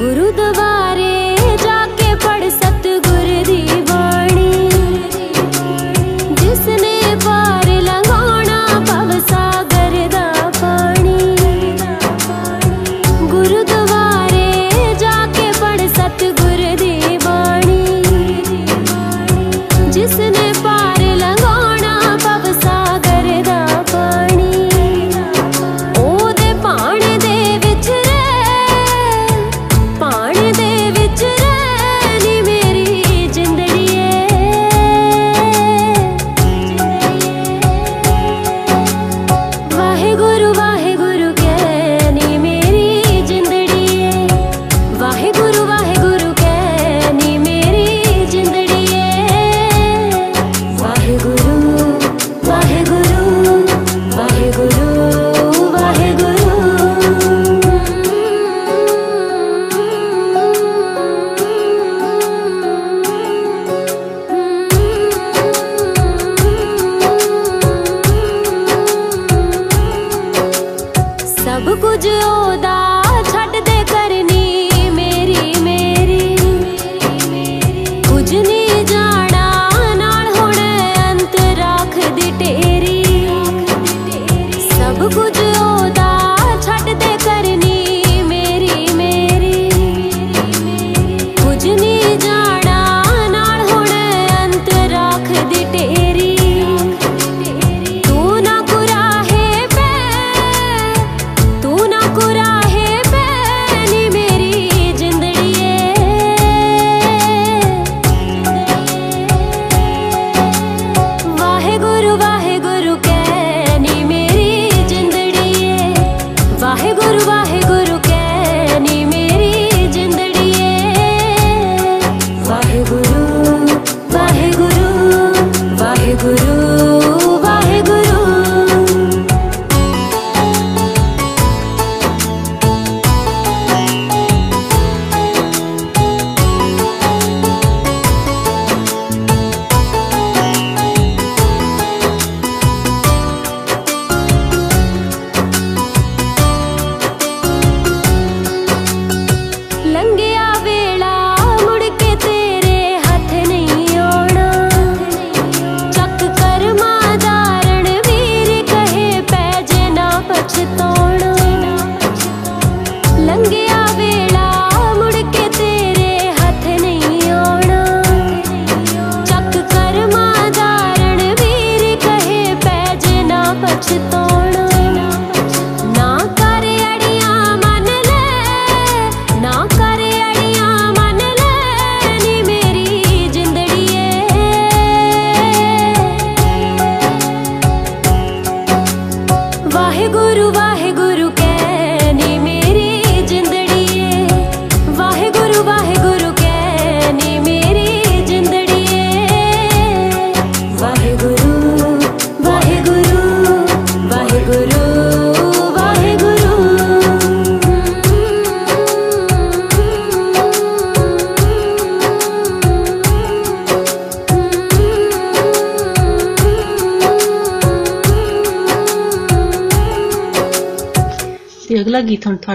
गुरुद्वारा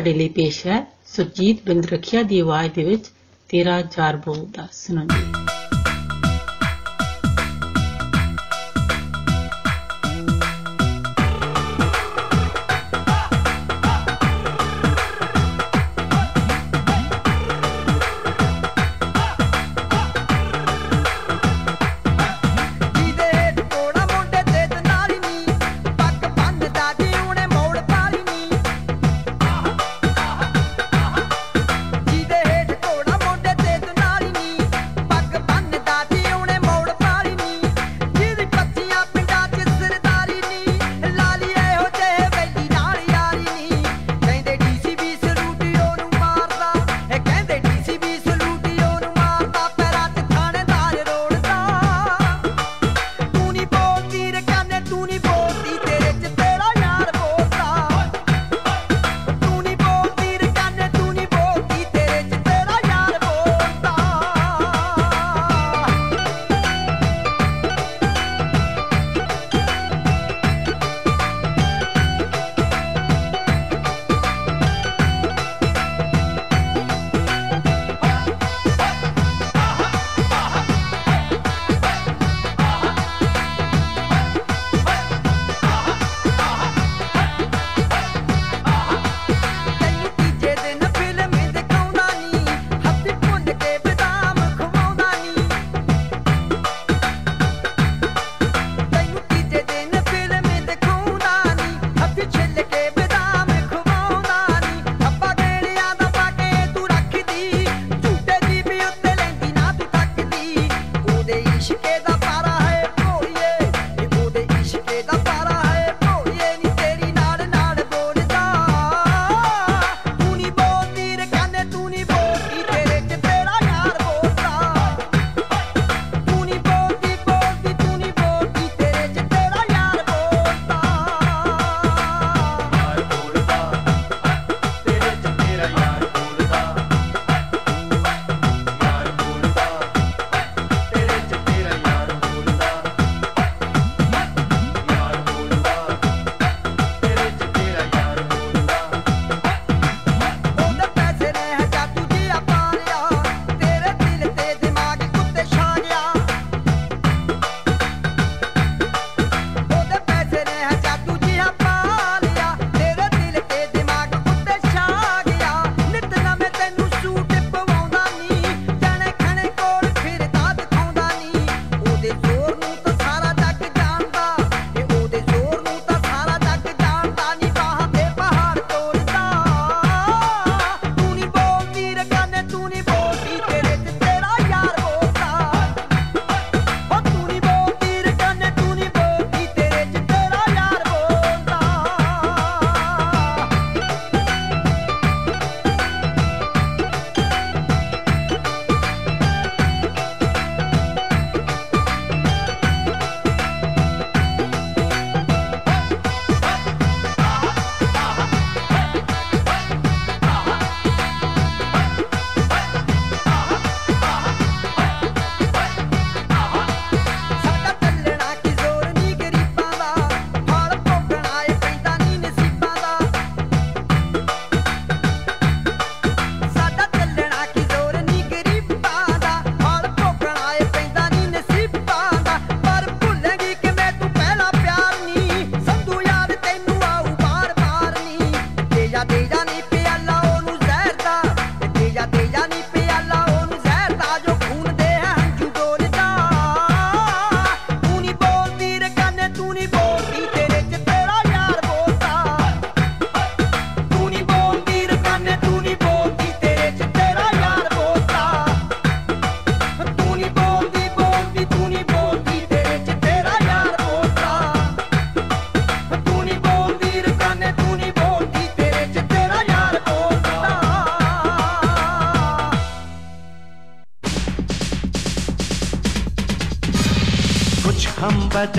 ਤੁਹਾਡੇ ਲਈ ਪੇਸ਼ ਹੈ ਸੁਰਜੀਤ ਬਿੰਦ ਰਖਿਆ ਦੀ ਆਵਾਜ਼ ਦੇ ਵਿੱਚ ਤੇਰਾ ਯਾਰ ਬੋਲਦਾ ਸੁਣੋ ਜੀ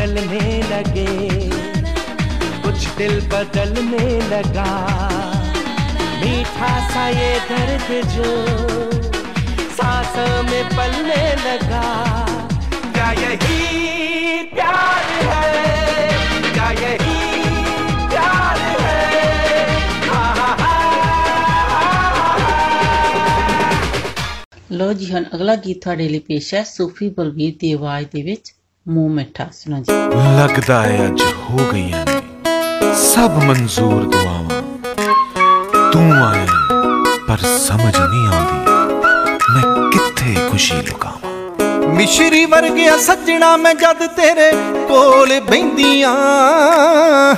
बदलने लगे। कुछ दिल बदलने लगा। मीठा सा ये दर्द जो सांस में पलने लगा। क्या यही प्यार है? क्या यही हाँ, हाँ, हाँ, लो जी ਲੋ अगला गीत थोड़े लिए पेश है, सूफी बलबीर ਸੂਫੀ ਬਲਬੀਰ ਦੀ ਮੂੰਹ ਮਿੱਠਾ ਸੁਣੋ ਜੀ। ਲੱਗਦਾ ਹੈ ਅੱਜ ਹੋ ਗਈਆਂ ਨੇ। ਸਭ ਮਨਜ਼ੂਰ ਦੁਆਵਾਂ। ਤੂੰ ਆਇਆ ਪਰ ਸਮਝ ਨਹੀਂ ਆਉਂਦੀ। ਮੈਂ ਕਿੱਥੇ ਖੁਸ਼ੀ ਲੁਕਾਵਾਂ? ਮਿਸ਼ਰੀ ਵਰਗਿਆ ਸੱਜਣਾ ਮੈਂ ਜਦ ਤੇਰੇ ਕੋਲ ਬੈੰਦੀਆਂ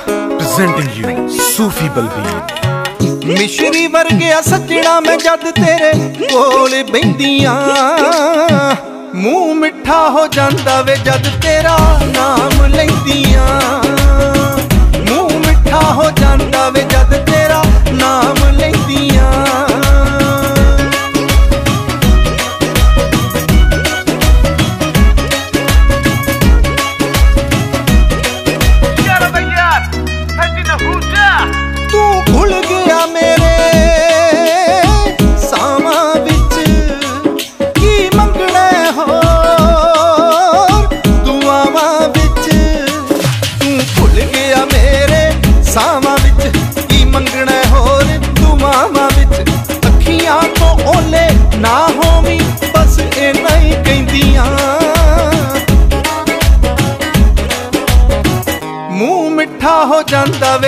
ਪ੍ਰੈਜ਼ੈਂਟਿੰਗ ਯੂ ਸੂਫੀ ਬਲਬੀਰ। ਮਿਸ਼ਰੀ ਵਰਗਿਆ ਸੱਜਣਾ ਮੈਂ ਜਦ ਤੇਰੇ ਕੋਲ ਬੈੰਦੀਆਂ ਮੂੰਹ ਮਿੱਠਾ ਹੋ ਜਾਂਦਾ ਵੇ ਜਦ ਤੇਰਾ ਨਾਮ ਲੈਂਦੀਆਂ। ਮੂੰਹ ਮਿੱਠਾ ਹੋ ਜਾਂਦਾ ਵੇ ਜਦ ਤੇਰਾ ਨਾਮ tanta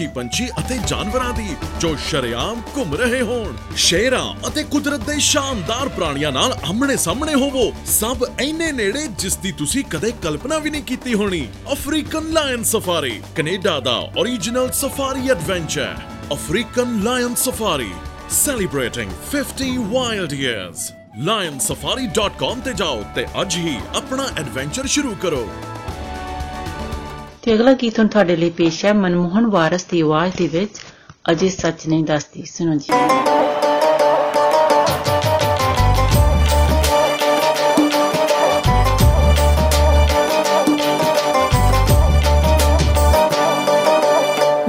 ਵਿਦੇਸ਼ੀ ਪੰਛੀ ਅਤੇ ਜਾਨਵਰਾਂ ਦੀ, ਜੋ ਸ਼ਰੇਆਮ ਘੁੰਮ ਰਹੇ ਹੋਣ। ਸ਼ੇਰਾਂ ਅਤੇ ਕੁਦਰਤ ਦੇ ਸ਼ਾਨਦਾਰ ਪ੍ਰਾਣੀਆਂ ਨਾਲ ਆਮਣੇ ਸਾਹਮਣੇ ਹੋਵੋ। ਸਭ ਐਨੇ ਨੇੜੇ, ਜਿਸ ਦੀ ਤੁਸੀਂ ਕਦੇ ਕਲਪਨਾ ਵੀ ਨਹੀਂ ਕੀਤੀ ਹੋਣੀ। ਅਫਰੀਕਨ ਲਾਇਨ ਸਫਾਰੀ, ਕੈਨੇਡਾ ਦਾ origignal safari adventure African lion safari, celebrating 50 wild years lionsafari.com ਤੇ ਜਾਓ ਤੇ ਅੱਜ ਹੀ ਆਪਣਾ ਐਡਵੈਂਚਰ ਸ਼ੁਰੂ ਕਰੋ। ਤੇ ਅਗਲਾ ਗੀਤ ਹੁਣ ਤੁਹਾਡੇ ਲਈ ਪੇਸ਼ ਹੈ, ਮਨਮੋਹਨ ਵਾਰਸ ਦੀ ਆਵਾਜ਼ ਦੇ ਵਿੱਚ ਅਜੇ ਸੱਚ ਨਹੀਂ ਦੱਸਦੀ। ਸੁਣੋ ਜੀ।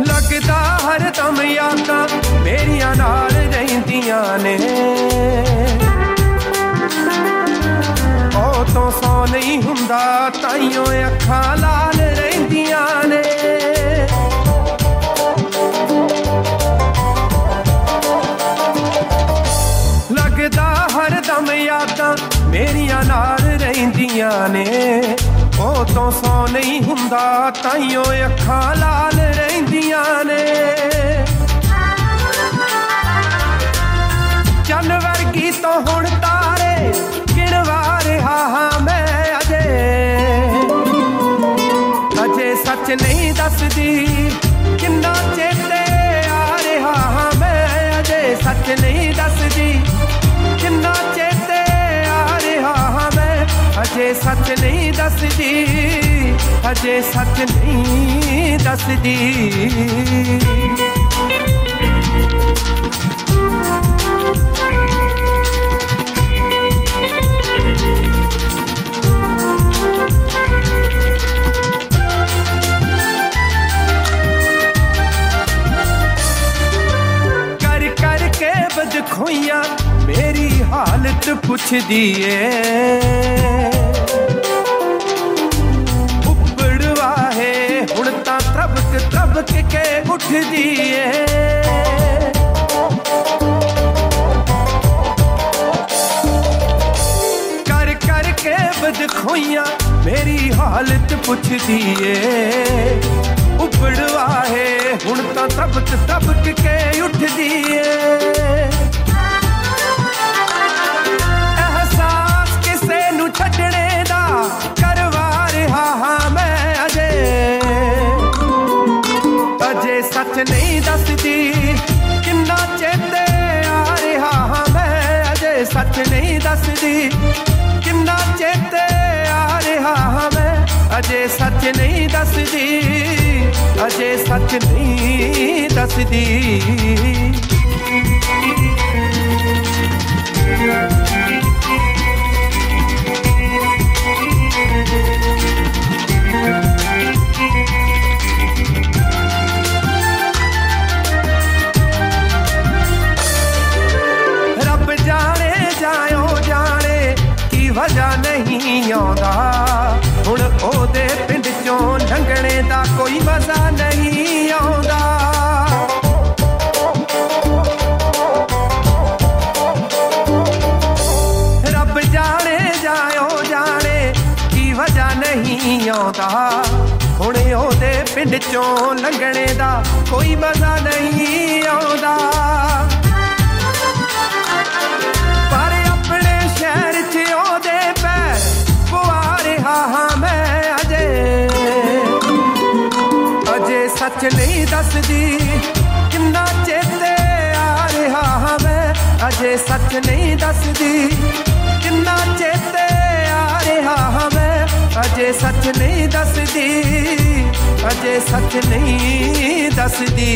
ਲੱਗਦਾ ਹਰ ਦਮ ਯਾਦਾਂ ਮੇਰੀਆਂ ਨਾਲ ਰਹਿੰਦੀਆਂ ਨੇ। ਉਹ ਤੋਂ ਸੌ ਨਹੀਂ ਹੁੰਦਾ, ਤਾਈਓ ਅੱਖਾਂ ਲਾ ਨਹੀਂ ਤਾਈਓ ਅੱਖਾਂ ਲਾਲ ਅਜੇ ਸੱਚ ਨਹੀਂ ਦੱਸਦੀ ਕਰ ਕਰ ਕੇ ਬਦ ਖੋਈਆਂ चमक के उठ दिए। कर कर के बदखोइया मेरी हालत पुछ दिए। उपड़वा है हूँ तो तबक तबक के उठ दिए। एहसास किसे नु छड़ने दा करवा रहा हाँ। ਨਹੀਂ ਦੱਸਦੀ। ਕਿੰਨਾ ਚੇਤੇ ਆ ਰਿਹਾ ਹਾਂ ਮੈਂ, ਅਜੇ ਸੱਚ ਨਹੀਂ ਦੱਸਦੀ। ਕਿੰਨਾ ਚੇਤੇ ਆ ਰਿਹਾ ਹਾਂ ਮੈਂ, ਅਜੇ ਸੱਚ ਨਹੀਂ ਦੱਸਦੀ। ਅਜੇ ਸੱਚ ਨਹੀਂ ਦੱਸਦੀ। ਪਿੰਡ ਚੋਂ ਲੰਘਣੇ ਦਾ ਕੋਈ ਮਜ਼ਾ ਨਹੀਂ ਆਉਂਦਾ। ਪਰ ਆਪਣੇ ਸ਼ਹਿਰ 'ਚ ਉਹਦੇ ਪੈਰ ਪਵਾ ਰਿਹਾ ਹਾਂ ਮੈਂ ਅਜੇ। ਅਜੇ ਸੱਚ ਨਹੀਂ ਦੱਸਦੀ ਕਿੰਨਾ ਚੇਤੇ ਆ ਰਿਹਾ ਹਾਂ ਮੈਂ। ਅਜੇ ਸੱਚ ਨਹੀਂ ਦੱਸਦੀ ਅਜੇ ਸੱਚ ਨਹੀਂ ਦੱਸਦੀ ਅਜੇ ਸੱਚ ਨਹੀਂ ਦੱਸਦੀ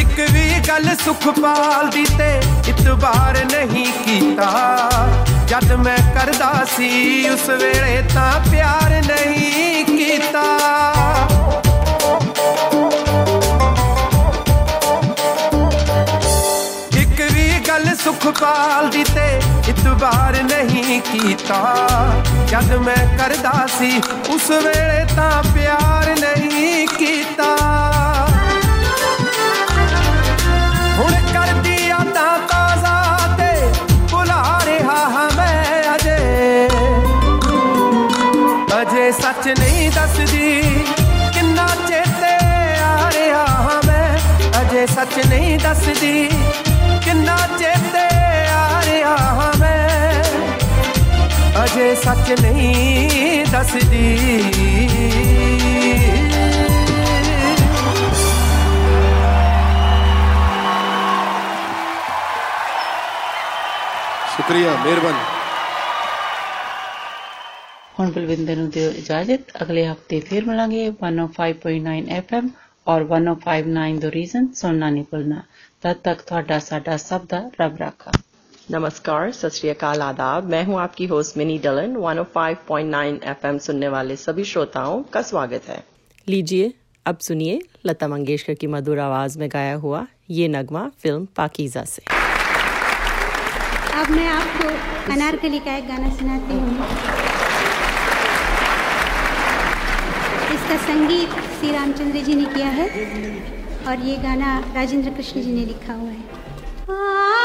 ਇੱਕ ਵੀ ਗੱਲ ਸੁਖਪਾਲ ਦੀ ਤੇ ਇਤਬਾਰ ਨਹੀਂ ਕੀਤਾ ਜਦ ਮੈਂ ਕਰਦਾ ਸੀ, ਉਸ ਵੇਲੇ ਤਾਂ ਪਿਆਰ ਨਹੀਂ ਕੀਤਾ। ਇੱਕ ਵੀ ਗੱਲ ਸੁਖਪਾਲ ਦੀ ਤੇ ਇਤਬਾਰ ਨਹੀਂ ਕੀਤਾ। ਜਦ ਮੈਂ ਕਰਦਾ ਸੀ, ਉਸ ਵੇਲੇ ਤਾਂ ਪਿਆਰ ਨਹੀਂ ਕੀਤਾ। ਹੁਣ ਕਰਦੀ ਸੱਚ ਨਹੀਂ ਦੱਸਦੀ ਕਿੰਨਾ ਚੇਤੇ ਆ ਰਿਹਾ ਹਾਂ ਮੈਂ ਅਜੇ ਸੱਚ ਨਹੀਂ ਦੱਸਦੀ ਸ਼ੁਕਰੀਆ ਮਿਹਰਬਾਨੀ ਹੁਣ ਬਲਵਿੰਦਰ ਨੂੰ ਦਿਓ ਇਜਾਜ਼ਤ ਅਗਲੇ ਹਫਤੇ ਫਿਰ ਮਿਲਾਂਗੇ 105.9 FM ਔਰ 1059 ਦ ਰੀਜ਼ਨ ਸੁਣਨਾ ਨਹੀਂ ਭੁੱਲਣਾ तब तक ਤੁਹਾਡਾ ਸਾਡਾ ਸਭ ਦਾ ਰੱਬ ਰਾਖਾ नमस्कार सत श्री अकाल आदाब मैं हूं आपकी होस्ट मिनी डलन 105.9 एफएम सुनने वाले सभी श्रोताओं का स्वागत है लीजिए अब सुनिए लता मंगेशकर की मधुर आवाज में गाया हुआ ये नगमा फिल्म पाकीजा से अब मैं आपको अनारकली का एक गाना सुनाती हूँ इसका संगीत श्री रामचंद्र जी ने किया है और ये गाना राजेंद्र कृष्ण जी ने लिखा हुआ है।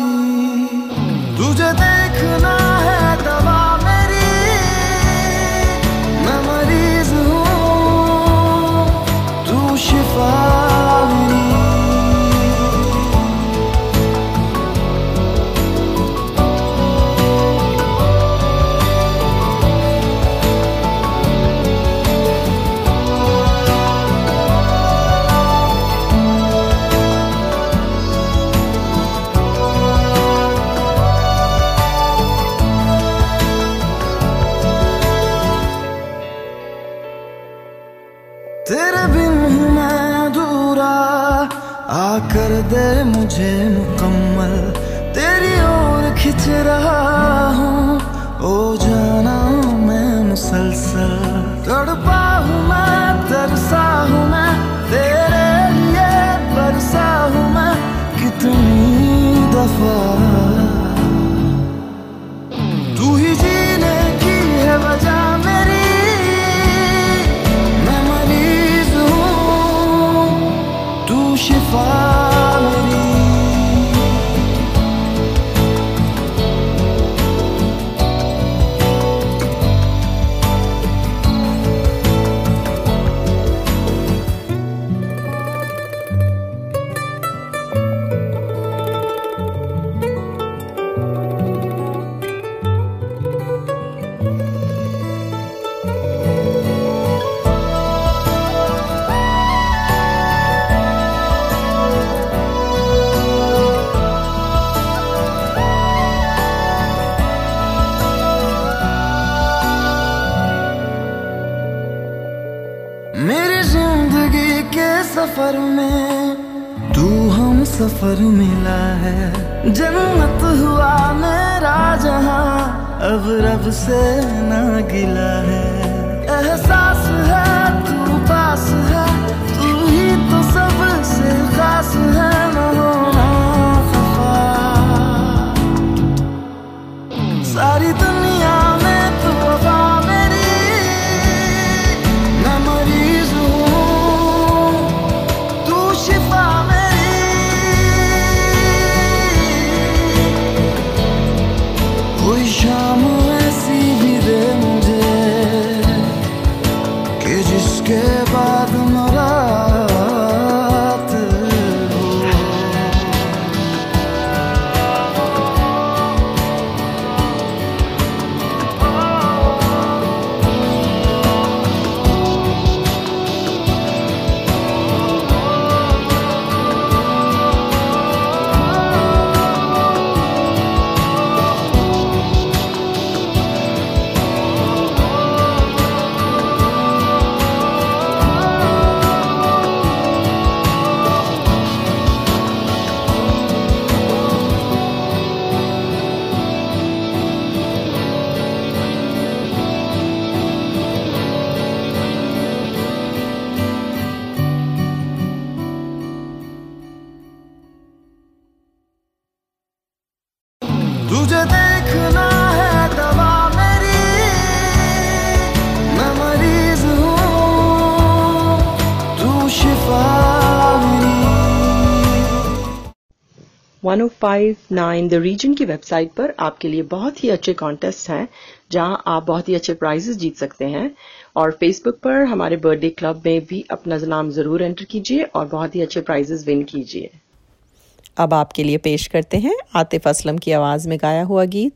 अब रब से ना गिला है। एहसास है 1059 द रीजन की वेबसाइट पर आपके लिए बहुत ही अच्छे कॉन्टेस्ट हैं जहाँ आप बहुत ही अच्छे प्राइजेस जीत सकते हैं। और फेसबुक पर हमारे बर्थडे क्लब में भी अपना नाम ज़रूर एंटर कीजिए और बहुत ही अच्छे प्राइजेस विन कीजिए। अब आपके लिए पेश करते हैं आतिफ असलम की आवाज़ में गाया हुआ गीत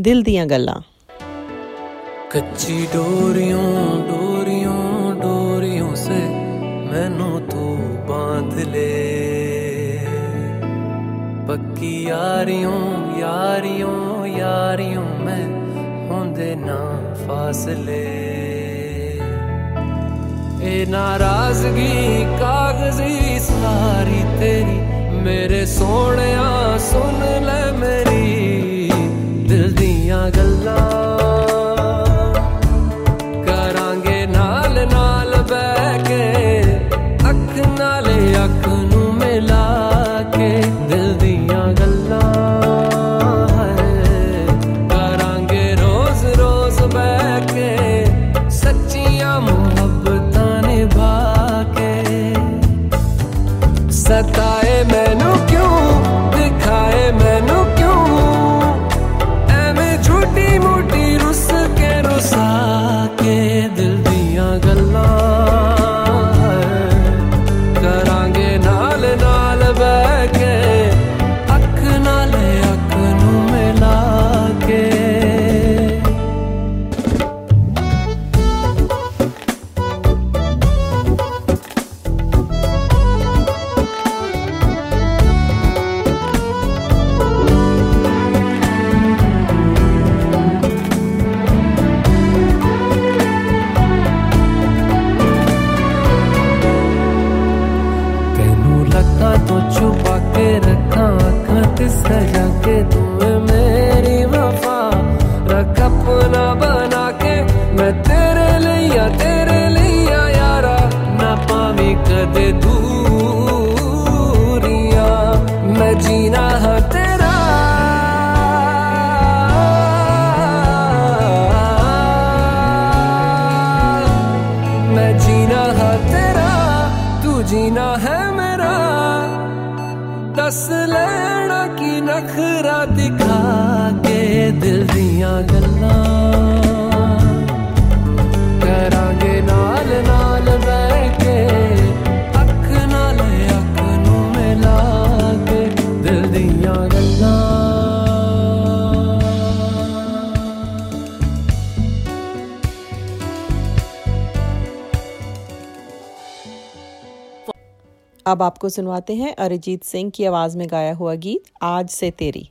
दिल दिया गल्ला। कच्ची डोरियों डोरियों डोरियों से मैनू पक्की यारियों यारियों यारियों में होंदे ना फासले। ए नाराज़गी, कागज़ी सारी तेरी, मेरे सोने सुन ले मेरी। दिल दिया गल्ला अब आपको सुनवाते हैं अरिजीत सिंह की आवाज़ में गाया हुआ गीत, आज से तेरी।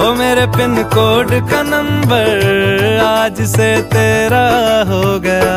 ओ मेरे पिन कोड का नंबर आज से तेरा हो गया।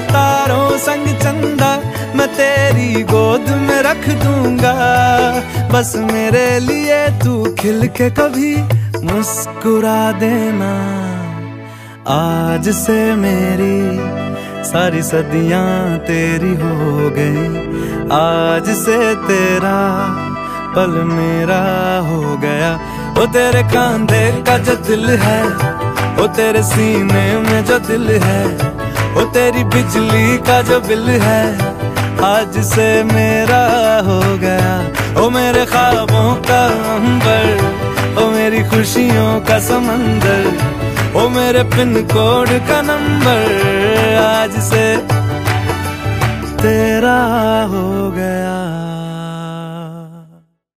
तारों संग चंदा, मैं तेरी गोद में रख दूँगा। बस मेरे लिए तू खिल के कभी मुस्कुरा देना। आज से मेरी सारी सदियाँ तेरी हो गई। आज से तेरा पल मेरा हो गया। वो तेरे कांधे का जो दिल है वो तेरे सीने में जो दिल है वो तेरी बिजली का जो बिल है, आज से मेरा हो गया। ओ मेरे ख्वाबों का अंबर, ओ मेरी खुशियों का समंदर, ओ मेरे पिन कोड का नंबर, आज से तेरा हो गया।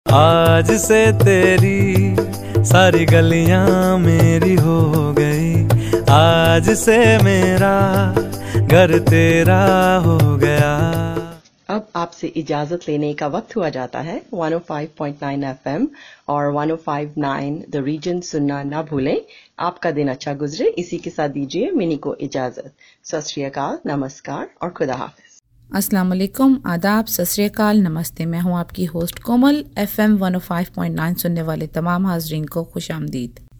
आज से तेरी सारी गलियाँ मेरी हो गई। आज से मेरा घर तेरा हो गया। अब आपसे इजाज़त लेने का वक्त हुआ जाता है। 105.9 एफएम और 105.9 द रीजन सुनना ना भूलें। आपका दिन अच्छा गुजरे। इसी के साथ दीजिए मिनी को इजाज़त। सत नमस्कार और खुदा हाफिज। अस्सलाम वालेकुम। आदाब सत नमस्ते। मैं हूँ आपकी होस्ट कोमल एफएम 105.9 सुनने वाले तमाम हाजरीन को खुश आमदीद।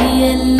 ही अल्लाह किया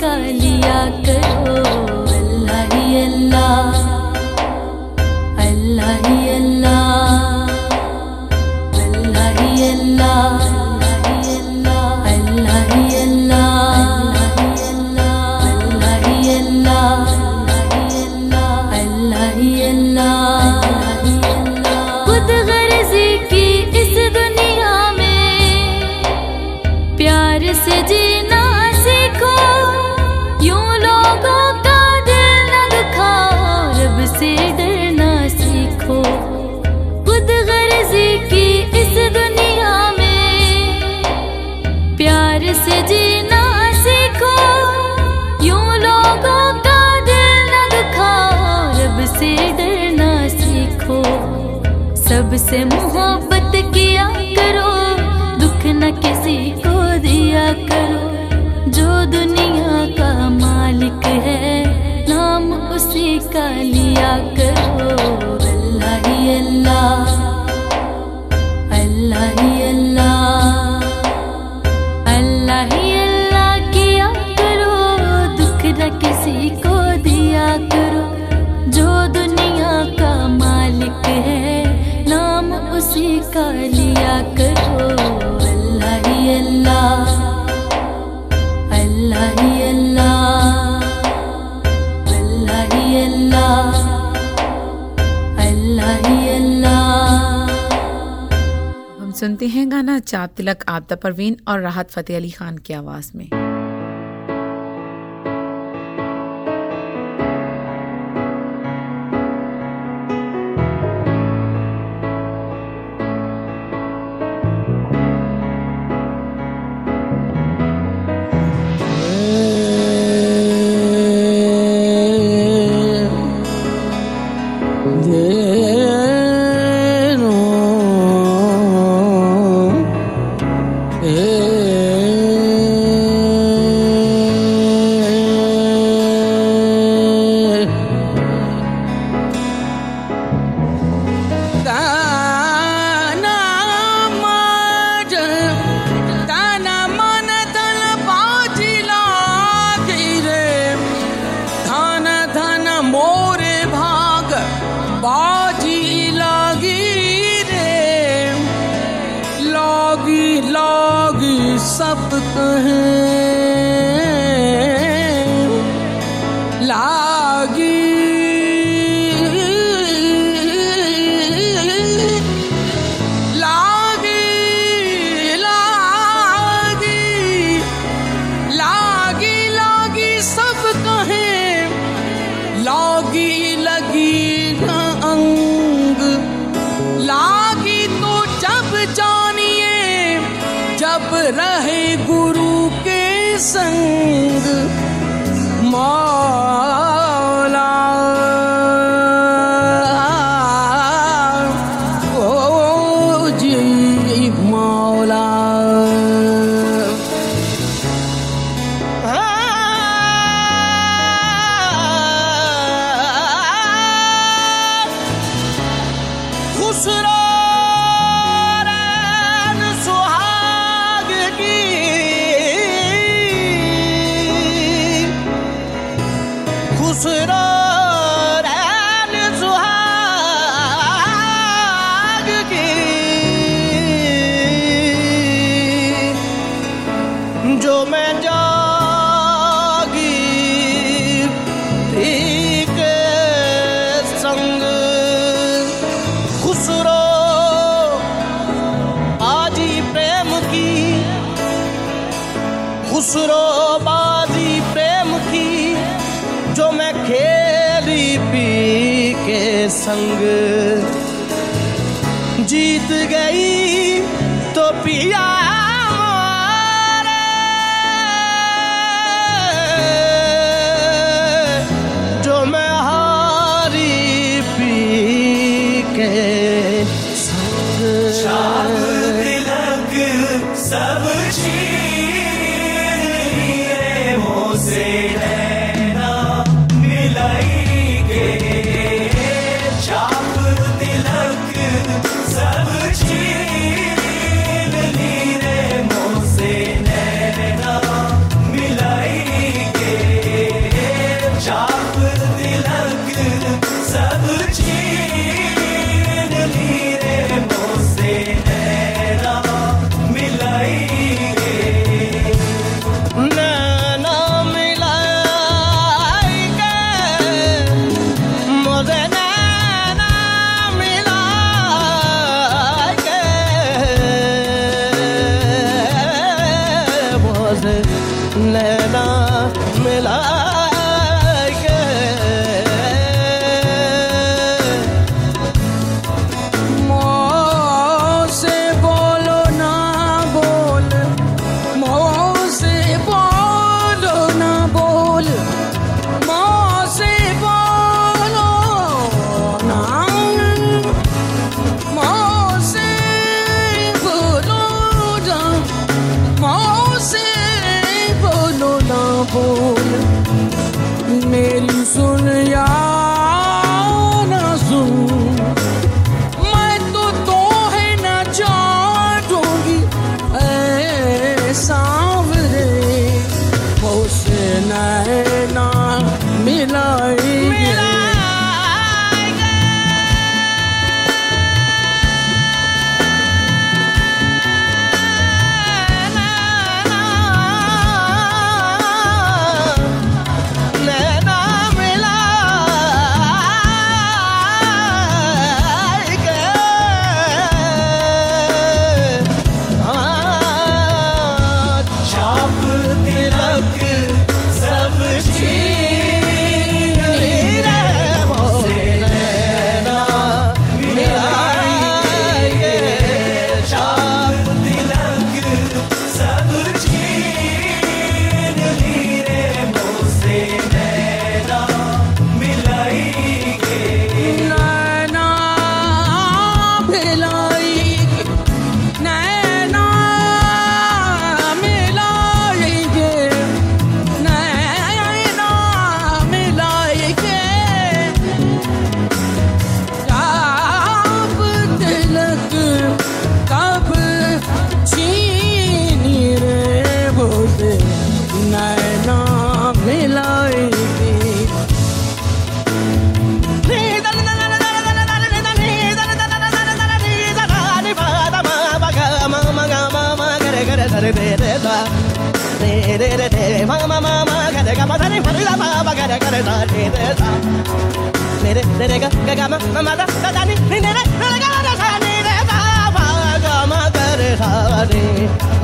कालिया कर día सुनते हैं गाना चाप तिलक आपदा परवीन और राहत फतेह अली खान की आवाज़ में।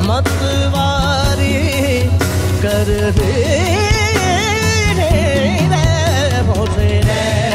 मतवारी कर दे रे भोले नैना मिलाएंगे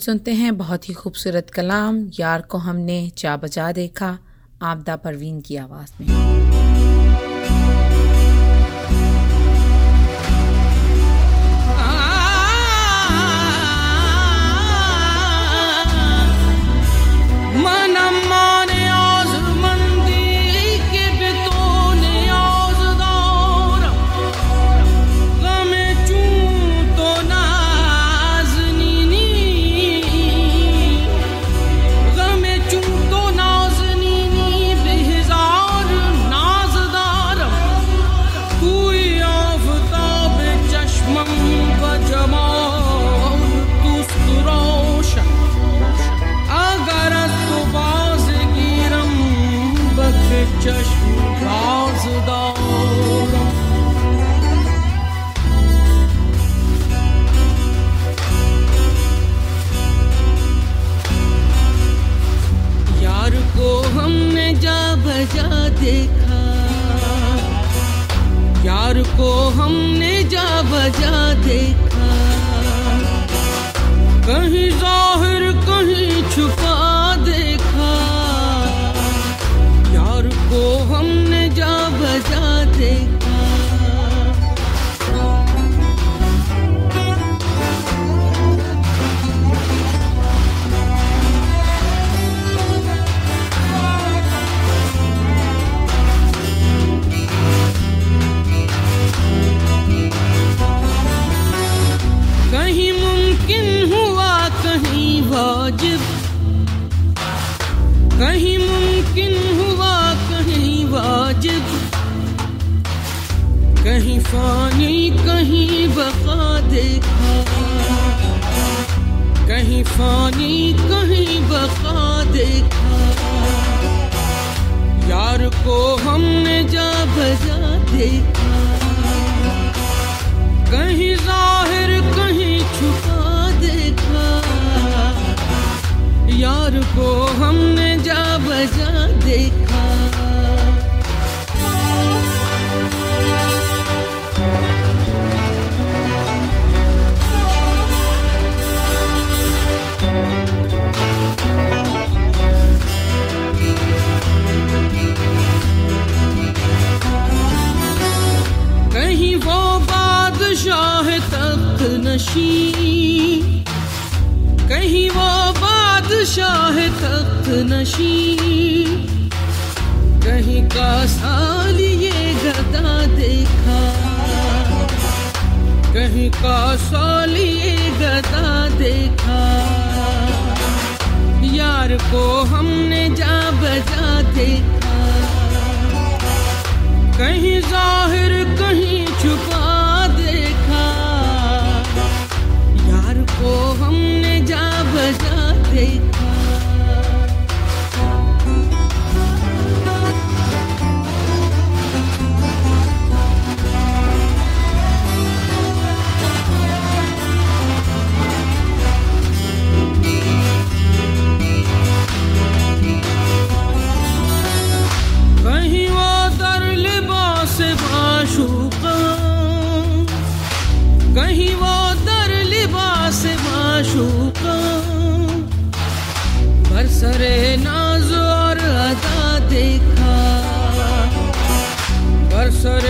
सुनते हैं बहुत ही खूबसूरत कलाम, यार को हमने चा बजा देखा, आपदा परवीन की आवाज़ में। 老知道。यार देखा यार को हमने जा बजा देखा कहीं जा फानी कहीं बका देखा। कहीं फानी कहीं बका देखा। यार को हमने जा बजा देखा। कहीं ज़ाहिर कहीं छुपा देखा। यार को हमने जा बजा देखा। नशी कहीं वो बादशाह तख्त नशी। कहीं का साल ये गदा देखा। कहीं का साल ये गदा देखा। यार को हमने जा बजा देखा। कहीं ज़ाहिर कहीं बरसरे नाज और अदा देखा। बरसरे